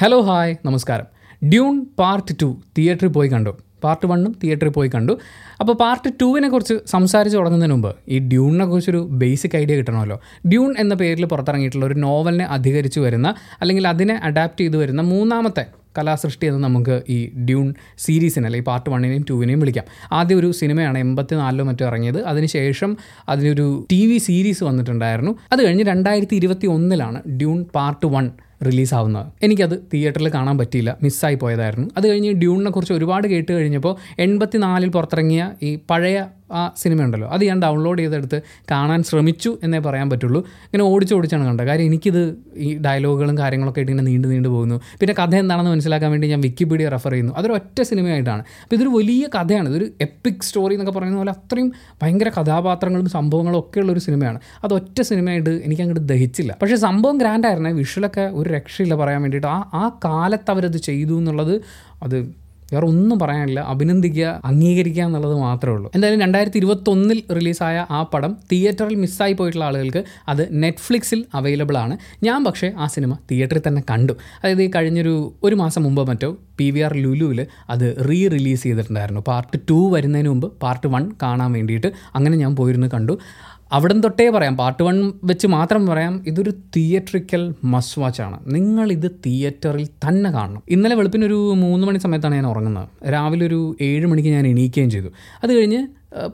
Hello hi നമസ്കാരം. Dune part two തിയേറ്ററിൽ പോയി കണ്ടു. പാർട്ട് വണ്ണും തിയേറ്ററിൽ പോയി കണ്ടു. അപ്പോൾ പാർട്ട് ടുവിനെ കുറിച്ച് സംസാരിച്ച് തുടങ്ങുന്നതിന് മുമ്പ് ഈ ഡ്യൂണിനെ കുറിച്ചൊരു ബേസിക് ഐഡിയ കിട്ടണമല്ലോ. ഡ്യൂൺ എന്ന പേരിൽ പുറത്തിറങ്ങിയിട്ടുള്ള ഒരു നോവലിനെ അധികരിച്ച് വരുന്ന അല്ലെങ്കിൽ അതിനെ അഡാപ്റ്റ് ചെയ്ത് വരുന്ന മൂന്നാമത്തെ കലാസൃഷ്ടി എന്ന് നമുക്ക് ഈ ഡ്യൂൺ സീരീസിനെ അല്ലെങ്കിൽ പാർട്ട് വണ്ണിനെയും ടൂവിനെയും വിളിക്കാം. ആദ്യം ഒരു സിനിമയാണ് എൺപത്തി നാലിലോ മറ്റോ ഇറങ്ങിയത്. അതിനുശേഷം അതിനൊരു ടി വി സീരീസ് വന്നിട്ടുണ്ടായിരുന്നു. അത് കഴിഞ്ഞ് രണ്ടായിരത്തി ഇരുപത്തി ഒന്നിലാണ് ഡ്യൂൺ പാർട്ട് വൺ റിലീസാവുന്നത്. എനിക്കത് തിയേറ്ററിൽ കാണാൻ പറ്റിയില്ല. മിസ്സായി പോയതായിരുന്നു. അത് കഴിഞ്ഞ് ഡ്യൂണിനെ കുറിച്ച് ഒരുപാട് കേട്ട് കഴിഞ്ഞപ്പോൾ എൺപത്തി നാലിൽ പുറത്തിറങ്ങിയ ഈ പഴയ ആ സിനിമ ഉണ്ടല്ലോ അത് ഞാൻ ഡൗൺലോഡ് ചെയ്തെടുത്ത് കാണാൻ ശ്രമിച്ചു എന്നേ പറയാൻ പറ്റുള്ളൂ. ഇങ്ങനെ ഓടിച്ച് ഓടിച്ചാണ് കണ്ടത്. കാര്യം എനിക്കിത് ഈ ഡയലോഗുകളും കാര്യങ്ങളൊക്കെ ആയിട്ട് ഇങ്ങനെ നീണ്ടു നീണ്ടു പോകുന്നു. പിന്നെ കഥ എന്താണെന്ന് മനസ്സിലാക്കാൻ വേണ്ടി ഞാൻ വിക്കിപീഡിയ റെഫർ ചെയ്യുന്നു. അതൊരു ഒറ്റ സിനിമയായിട്ടാണ്. അപ്പോൾ ഇതൊരു വലിയ കഥയാണ്. ഇതൊരു എപ്പിക് സ്റ്റോറി എന്നൊക്കെ പറയുന്ന പോലെ അത്രയും ഭയങ്കര കഥാപാത്രങ്ങളും സംഭവങ്ങളും ഒക്കെ ഒരു സിനിമയാണ്. അത് ഒറ്റ സിനിമയായിട്ട് എനിക്ക് അങ്ങോട്ട് ദഹിച്ചില്ല. പക്ഷേ സംഭവം ഗ്രാൻഡ് ആയിരുന്നേ. വിഷ്വലൊക്കെ ഒരു രക്ഷയില്ല പറയാൻ വേണ്ടിയിട്ട്. ആ ആ കാലത്ത് അവരത് ചെയ്തു എന്നുള്ളത് അത് വേറെ ഒന്നും പറയാനില്ല. അഭിനന്ദിക്കുക അംഗീകരിക്കുക എന്നുള്ളത് മാത്രമേ ഉള്ളൂ. എന്തായാലും രണ്ടായിരത്തി ഇരുപത്തൊന്നിൽ റിലീസായ ആ പടം തിയേറ്ററിൽ മിസ്സായി പോയിട്ടുള്ള ആളുകൾക്ക് അത് നെറ്റ്ഫ്ലിക്സിൽ അവൈലബിൾ ആണ്. ഞാൻ പക്ഷേ ആ സിനിമ തിയേറ്ററിൽ തന്നെ കണ്ടു. അതായത് ഈ കഴിഞ്ഞൊരു ഒരു മാസം മുമ്പ് മറ്റോ പി വി ആർ ലുലുവിൽ അത് റീ റിലീസ് ചെയ്തിട്ടുണ്ടായിരുന്നു. പാർട്ട് ടു വരുന്നതിന് മുമ്പ് പാർട്ട് വൺ കാണാൻ വേണ്ടിയിട്ട് അങ്ങനെ ഞാൻ പോയിരുന്നു കണ്ടു. അവിടം തൊട്ടേ പറയാം. പാർട്ട് വൺ വെച്ച് മാത്രം പറയാം ഇതൊരു തിയേറ്ററിക്കൽ മസ് വാച്ചാണ് നിങ്ങൾ ഇത് തിയേറ്ററിൽ തന്നെ കാണണം. ഇന്നലെ വെളുപ്പിന് ഒരു മൂന്ന് മണി സമയത്താണ് ഞാൻ ഉറങ്ങുന്നത്. രാവിലെ ഒരു ഏഴ് മണിക്ക് ഞാൻ എണീക്കുകയും ചെയ്തു. അത് കഴിഞ്ഞ്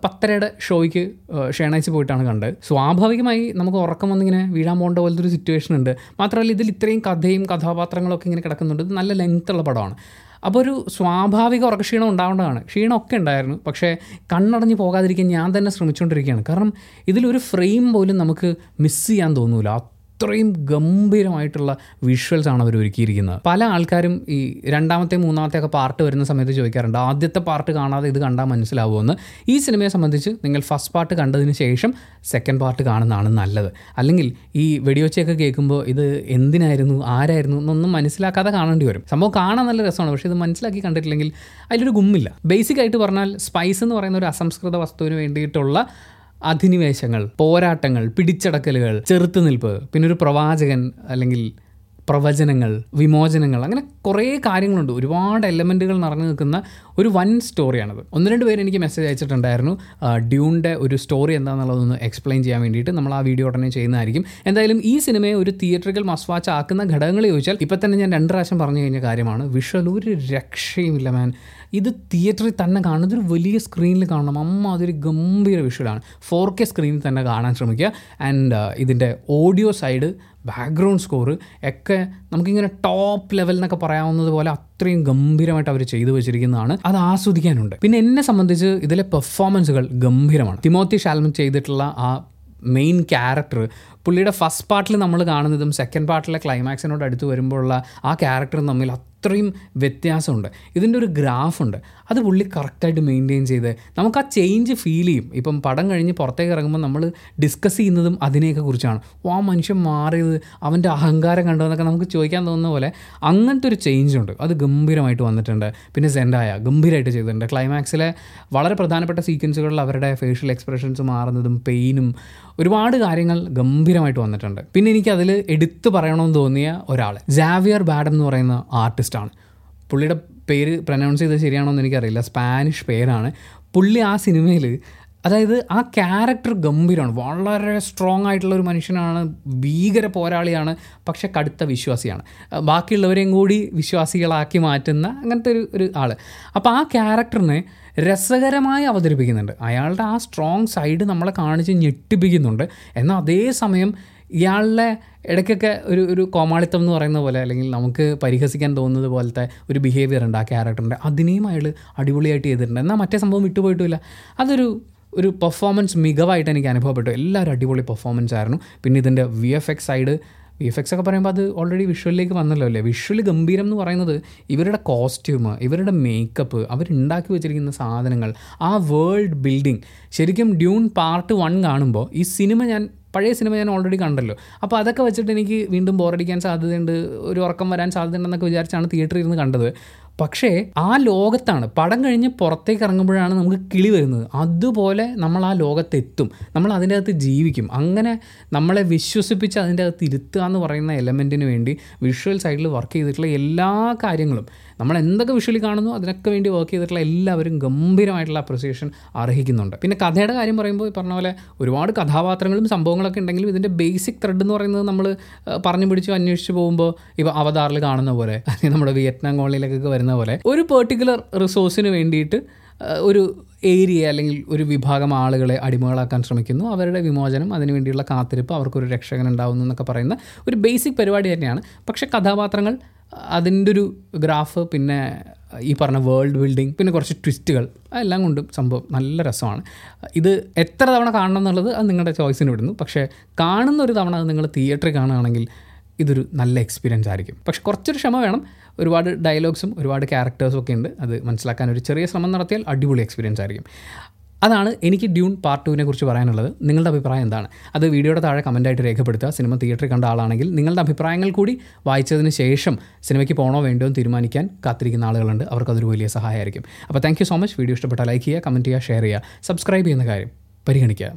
പത്തരയുടെ ഷോയ്ക്ക് ഷേണാഴ്ച പോയിട്ടാണ് കണ്ടത്. സ്വാഭാവികമായി നമുക്ക് ഉറക്കം വന്നിങ്ങനെ വീഴാൻ പോകേണ്ട പോലത്തെ ഒരു സിറ്റുവേഷൻ ഉണ്ട്. മാത്രമല്ല ഇതിൽ ഇത്രയും കഥയും കഥാപാത്രങ്ങളൊക്കെ ഇങ്ങനെ കിടക്കുന്നുണ്ട്. നല്ല ലെങ്ത് ഉള്ള പടമാണ്. അപ്പോൾ ഒരു സ്വാഭാവിക ഉറക്കക്ഷീണം ഉണ്ടാവേണ്ടതാണ്. ക്ഷീണമൊക്കെ ഉണ്ടായിരുന്നു. പക്ഷേ കണ്ണടഞ്ഞ് പോകാതിരിക്കാൻ ഞാൻ തന്നെ ശ്രമിച്ചുകൊണ്ടിരിക്കുകയാണ് കാരണം ഇതിലൊരു ഫ്രെയിം പോലും നമുക്ക് മിസ് ചെയ്യാൻ തോന്നൂല. അത്രയും ഗംഭീരമായിട്ടുള്ള വിഷ്വൽസ് ആണ് അവർ ഒരുക്കിയിരിക്കുന്നത്. പല ആൾക്കാരും ഈ രണ്ടാമത്തെ മൂന്നാമത്തെ ഒക്കെ പാർട്ട് വരുന്ന സമയത്ത് ചോദിക്കാറുണ്ട്. ആദ്യത്തെ പാർട്ട് കാണാതെ ഇത് കണ്ടാൽ മനസ്സിലാവുമെന്ന് ഈ സിനിമയെ സംബന്ധിച്ച് നിങ്ങൾ ഫസ്റ്റ് പാർട്ട് കണ്ടതിന് ശേഷം സെക്കൻഡ് പാർട്ട് കാണുന്നതാണ് നല്ലത്. അല്ലെങ്കിൽ ഈ വെടിയൊച്ചയൊക്കെ കേൾക്കുമ്പോൾ ഇത് എന്തിനായിരുന്നു ആരായിരുന്നു എന്നൊന്നും മനസ്സിലാക്കാതെ കാണേണ്ടി വരും. സംഭവം കാണാൻ നല്ല രസമാണ്. പക്ഷേ ഇത് മനസ്സിലാക്കി കണ്ടിട്ടില്ലെങ്കിൽ അതിലൊരു ഗുമ്മില്ല. ബേസിക് ആയിട്ട് പറഞ്ഞാൽ സ്പൈസ് എന്ന് പറയുന്ന ഒരു അസംസ്കൃത വസ്തുവിന് വേണ്ടിയിട്ടുള്ള അധിനിവേശങ്ങൾ പോരാട്ടങ്ങൾ പിടിച്ചടക്കലുകൾ ചെറുത്തുനിൽപ്പ് പിന്നെ ഒരു പ്രവാചകൻ അല്ലെങ്കിൽ പ്രവചനങ്ങൾ വിമോചനങ്ങൾ അങ്ങനെ കുറേ കാര്യങ്ങളുണ്ട്. ഒരുപാട് എലമെന്റുകൾ നിറഞ്ഞു നിൽക്കുന്ന ഒരു വൻ സ്റ്റോറിയാണത് ഒന്ന് രണ്ട് പേര് എനിക്ക് മെസ്സേജ് അയച്ചിട്ടുണ്ടായിരുന്നു. ഡ്യൂണിന്റെ ഒരു സ്റ്റോറി എന്താണെന്നുള്ളതൊന്ന് എക്സ്പ്ലെയിൻ ചെയ്യാൻ വേണ്ടിയിട്ട് നമ്മൾ ആ വീഡിയോ ഉടനെ ചെയ്യുന്നതായിരിക്കും. എന്തായാലും ഈ സിനിമയെ ഒരു തിയേറ്ററിൽ മസ്വാച്ച് ആക്കുന്ന ഘടകങ്ങൾ ചോദിച്ചാൽ ഇപ്പം തന്നെ ഞാൻ രണ്ട് പ്രാവശ്യം പറഞ്ഞു കഴിഞ്ഞ കാര്യമാണ്. വിഷ്വൽ ഒരു രക്ഷയുമില്ല മാൻ ഇത് തിയേറ്ററിൽ തന്നെ കാണുന്നത് ഒരു വലിയ സ്ക്രീനിൽ കാണണം. അമ്മ അതൊരു ഗംഭീര വിഷ്വലാണ് ഫോർ കെ സ്ക്രീനിൽ തന്നെ കാണാൻ ശ്രമിക്കുക. ആൻഡ് ഇതിന്റെ ഓഡിയോ സൈഡ് ബാക്ക്ഗ്രൗണ്ട് സ്കോർ ഒക്കെ നമുക്കിങ്ങനെ ടോപ്പ് ലെവൽ എന്നൊക്കെ പറയാവുന്നത് പോലെ അത്രയും ഗംഭീരമായിട്ട് അവർ ചെയ്തു വെച്ചിരിക്കുന്നതാണ്. അത് ആസ്വദിക്കാനുണ്ട്. പിന്നെ എന്നെ സംബന്ധിച്ച് ഇതിലെ പെർഫോമൻസുകൾ ഗംഭീരമാണ്. തിമോത്തി ഷാൽമൻ ചെയ്തിട്ടുള്ള ആ മെയിൻ ക്യാരക്ടർ പുള്ളിയുടെ ഫസ്റ്റ് പാർട്ടിൽ നമ്മൾ കാണുന്നതും സെക്കൻഡ് പാർട്ടിലെ ക്ലൈമാക്സിനോട് അടുത്ത് വരുമ്പോഴുള്ള ആ ക്യാരക്ടർ തമ്മിൽ അത്രയും വ്യത്യാസമുണ്ട്. ഇതിന്റെ ഒരു ഗ്രാഫുണ്ട്. അത് പുള്ളി കറക്റ്റായിട്ട് മെയിന്റെയിൻ ചെയ്ത് നമുക്ക് ആ ചേഞ്ച് ഫീൽ ചെയ്യും. ഇപ്പം പടം കഴിഞ്ഞ് പുറത്തേക്ക് ഇറങ്ങുമ്പോൾ നമ്മൾ ഡിസ്കസ് ചെയ്യുന്നതും അതിനെയൊക്കെ കുറിച്ചാണ്. ഓ ആ മനുഷ്യൻ മാറിയത് അവന്റെ അഹങ്കാരം കണ്ടതെന്നൊക്കെ നമുക്ക് ചോദിക്കാൻ തോന്നുന്ന പോലെ അങ്ങനത്തെ ഒരു ചേഞ്ച് ഉണ്ട്. അത് ഗംഭീരമായിട്ട് വന്നിട്ടുണ്ട്. പിന്നെ സെൻഡായ ഗംഭീരമായിട്ട് ചെയ്തിട്ടുണ്ട്. ക്ലൈമാക്സിലെ വളരെ പ്രധാനപ്പെട്ട സീക്വൻസുകളിൽ അവരുടെ ഫേഷ്യൽ എക്സ്പ്രഷൻസ് മാറുന്നതും പെയിനും ഒരുപാട് കാര്യങ്ങൾ ഗംഭീരമായിട്ട് വന്നിട്ടുണ്ട്. പിന്നെ എനിക്ക് അതിൽ എടുത്തു പറയണമെന്ന് തോന്നിയ ഒരാൾ ജാവിയർ ബാഡം എന്ന് പറയുന്ന ആർട്ടിസ്റ്റാണ്. പുള്ളിയുടെ പേര് പ്രനൗൺസ് ചെയ്തത് ശരിയാണോ എന്ന് എനിക്കറിയില്ല. സ്പാനിഷ് പേരാണ്. പുള്ളി ആ സിനിമയിൽ അതായത് ആ ക്യാരക്ടർ ഗംഭീരമാണ് വളരെ സ്ട്രോങ് ആയിട്ടുള്ള ഒരു മനുഷ്യനാണ് ഭീകര പോരാളിയാണ് പക്ഷെ കടുത്ത വിശ്വാസിയാണ്. ബാക്കിയുള്ളവരെയും കൂടി വിശ്വാസികളാക്കി മാറ്റുന്ന അങ്ങനത്തെ ഒരു ഒരു ആൾ അപ്പോൾ ആ ക്യാരക്ടറിനെ രസകരമായി അവതരിപ്പിക്കുന്നുണ്ട്. അയാളുടെ ആ സ്ട്രോങ് സൈഡ് നമ്മളെ കാണിച്ച് ഞെട്ടിപ്പിക്കുന്നുണ്ട്. എന്നാൽ അതേസമയം ഇയാളുടെ ഇടയ്ക്കൊക്കെ ഒരു ഒരു കോമാളിത്തം എന്ന് പറയുന്ന പോലെ അല്ലെങ്കിൽ നമുക്ക് പരിഹസിക്കാൻ തോന്നുന്നത് പോലത്തെ ഒരു ബിഹേവിയർ ഉണ്ട് ആ ക്യാരക്ടറിന്റെ അതിനെയും അയാൾ അടിപൊളിയായിട്ട് ചെയ്തിട്ടുണ്ട്. എന്നാൽ മറ്റേ സംഭവം വിട്ടുപോയിട്ടില്ല അതൊരു ഒരു പെർഫോമൻസ് മികവായിട്ട് എനിക്ക് അനുഭവപ്പെട്ടു. എല്ലാവരും അടിപൊളി പെർഫോമൻസ് ആയിരുന്നു. പിന്നെ ഇതിന്റെ V F X side V F X ഒക്കെ പറയുമ്പോൾ അത് ഓൾറെഡി വിഷ്വലിലേക്ക് വന്നല്ലോ അല്ലേ? വിഷ്വൽ ഗംഭീരം എന്ന് പറയുന്നത് ഇവരുടെ കോസ്റ്റ്യൂം ഇവരുടെ മേക്കപ്പ് അവരുണ്ടാക്കി വെച്ചിരിക്കുന്ന സാധനങ്ങൾ ആ വേൾഡ് ബിൽഡിംഗ് ശരിക്കും ഡ്യൂൺ പാർട്ട് വൺ കാണുമ്പോൾ ഈ സിനിമ ഞാൻ പഴയ സിനിമ ഞാൻ ഓൾറെഡി കണ്ടല്ലോ. അപ്പോൾ അതൊക്കെ വെച്ചിട്ട് എനിക്ക് വീണ്ടും ബോറടിക്കാൻ സാധ്യതയുണ്ട് ഒരു ഉറക്കം വരാൻ സാധ്യതയുണ്ടെന്നൊക്കെ വിചാരിച്ചാണ് തിയേറ്ററിൽ ഇരുന്ന് കണ്ടത്. പക്ഷേ ആ ലോകത്താണ്. പടം കഴിഞ്ഞ് പുറത്തേക്ക് ഇറങ്ങുമ്പോഴാണ് നമുക്ക് കിളി വരുന്നത്. അതുപോലെ നമ്മൾ ആ ലോകത്തെത്തും. നമ്മൾ അതിന്റെ അകത്ത് ജീവിക്കും. അങ്ങനെ നമ്മളെ വിശ്വസിപ്പിച്ച് അതിന്റെ അകത്ത് ഇരുത്തുക എന്ന് പറയുന്ന എലമെന്റിന് വേണ്ടി വിഷ്വൽ സൈഡിൽ വർക്ക് ചെയ്തിട്ടുള്ള എല്ലാ കാര്യങ്ങളും നമ്മൾ എന്തൊക്കെ വിഷ്വലി കാണുന്നു അതിനൊക്കെ വേണ്ടി വർക്ക് ചെയ്തിട്ടുള്ള എല്ലാവരും ഗംഭീരമായിട്ടുള്ള അപ്രിസിയേഷൻ അർഹിക്കുന്നുണ്ട്. പിന്നെ കഥയുടെ കാര്യം പറയുമ്പോൾ പറഞ്ഞ പോലെ ഒരുപാട് കഥാപാത്രങ്ങളും സംഭവങ്ങളൊക്കെ ഉണ്ടെങ്കിലും ഇതിന്റെ ബേസിക് ത്രെഡ് എന്ന് പറയുന്നത് നമ്മൾ പറഞ്ഞു പിടിച്ച് അന്വേഷിച്ച് പോകുമ്പോൾ ഇപ്പോൾ അവതാറിൽ കാണുന്ന പോലെ. അല്ലെങ്കിൽ നമ്മുടെ വിയറ്റ്നാം കോളനിയിലൊക്കെ വരുന്ന പോലെ ഒരു പെർട്ടിക്കുലർ റിസോഴ്സിന് വേണ്ടിയിട്ട് ഒരു ഏരിയ അല്ലെങ്കിൽ ഒരു വിഭാഗം ആളുകളെ അടിമകളാക്കാൻ ശ്രമിക്കുന്നു. അവരുടെ വിമോചനം അതിനുവേണ്ടിയുള്ള കാത്തിരിപ്പ് അവർക്കൊരു രക്ഷകൻ ഉണ്ടാവുന്നു എന്നൊക്കെ പറയുന്ന ഒരു ബേസിക് പരിപാടി തന്നെയാണ്. പക്ഷേ കഥാപാത്രങ്ങൾ അതിന്റെ ഒരു ഗ്രാഫ് പിന്നെ ഈ പറഞ്ഞ വേൾഡ് ബിൽഡിംഗ് പിന്നെ കുറച്ച് ട്വിസ്റ്റുകൾ എല്ലാം കൊണ്ടും സംഭവം നല്ല രസമാണ്. ഇത് എത്ര തവണ കാണണം എന്നുള്ളത് അത് നിങ്ങളുടെ ചോയ്സിന് വിടുന്നു. പക്ഷേ കാണുന്ന ഒരു തവണ അത് നിങ്ങൾ തിയേറ്ററിൽ കാണുകയാണെങ്കിൽ ഇതൊരു നല്ല എക്സ്പീരിയൻസ് ആയിരിക്കും. പക്ഷെ കുറച്ചൊരു ക്ഷമ വേണം. ഒരുപാട് ഡയലോഗ്സും ഒരുപാട് ക്യാരക്ടേഴ്സും ഒക്കെ ഉണ്ട്. അത് മനസ്സിലാക്കാൻ ഒരു ചെറിയ ശ്രമം നടത്തിയാൽ അടിപൊളി എക്സ്പീരിയൻസ് ആയിരിക്കും. അതാണ് എനിക്ക് ഡ്യൂൺ പാർട്ട് ടുവിനെ കുറിച്ച് പറയാനുള്ളത്. നിങ്ങളുടെ അഭിപ്രായം എന്താണ്? അത് വീഡിയോയുടെ താഴെ കമന്റായിട്ട് രേഖപ്പെടുത്തുക. സിനിമ തിയേറ്ററിൽ കണ്ട ആളാണെങ്കിൽ നിങ്ങളുടെ അഭിപ്രായങ്ങൾ കൂടി വായിച്ചതിന് ശേഷം സിനിമയ്ക്ക് പോകണോ വേണ്ടോ എന്ന് തീരുമാനിക്കാൻ കാത്തിരിക്കുന്ന ആളുകളുണ്ട്. അവർക്കതൊരു വലിയ സഹായമായിരിക്കും. അപ്പോൾ താങ്ക് സോ മച്ച് വീഡിയോ ഇഷ്ടപ്പെട്ടാൽ ലൈക്ക് ചെയ്യുക കമന്റ് ചെയ്യുക ഷെയർ ചെയ്യുക സബ്സ്ക്രൈബ് ചെയ്യുന്ന കാര്യം പരിഗണിക്കുക.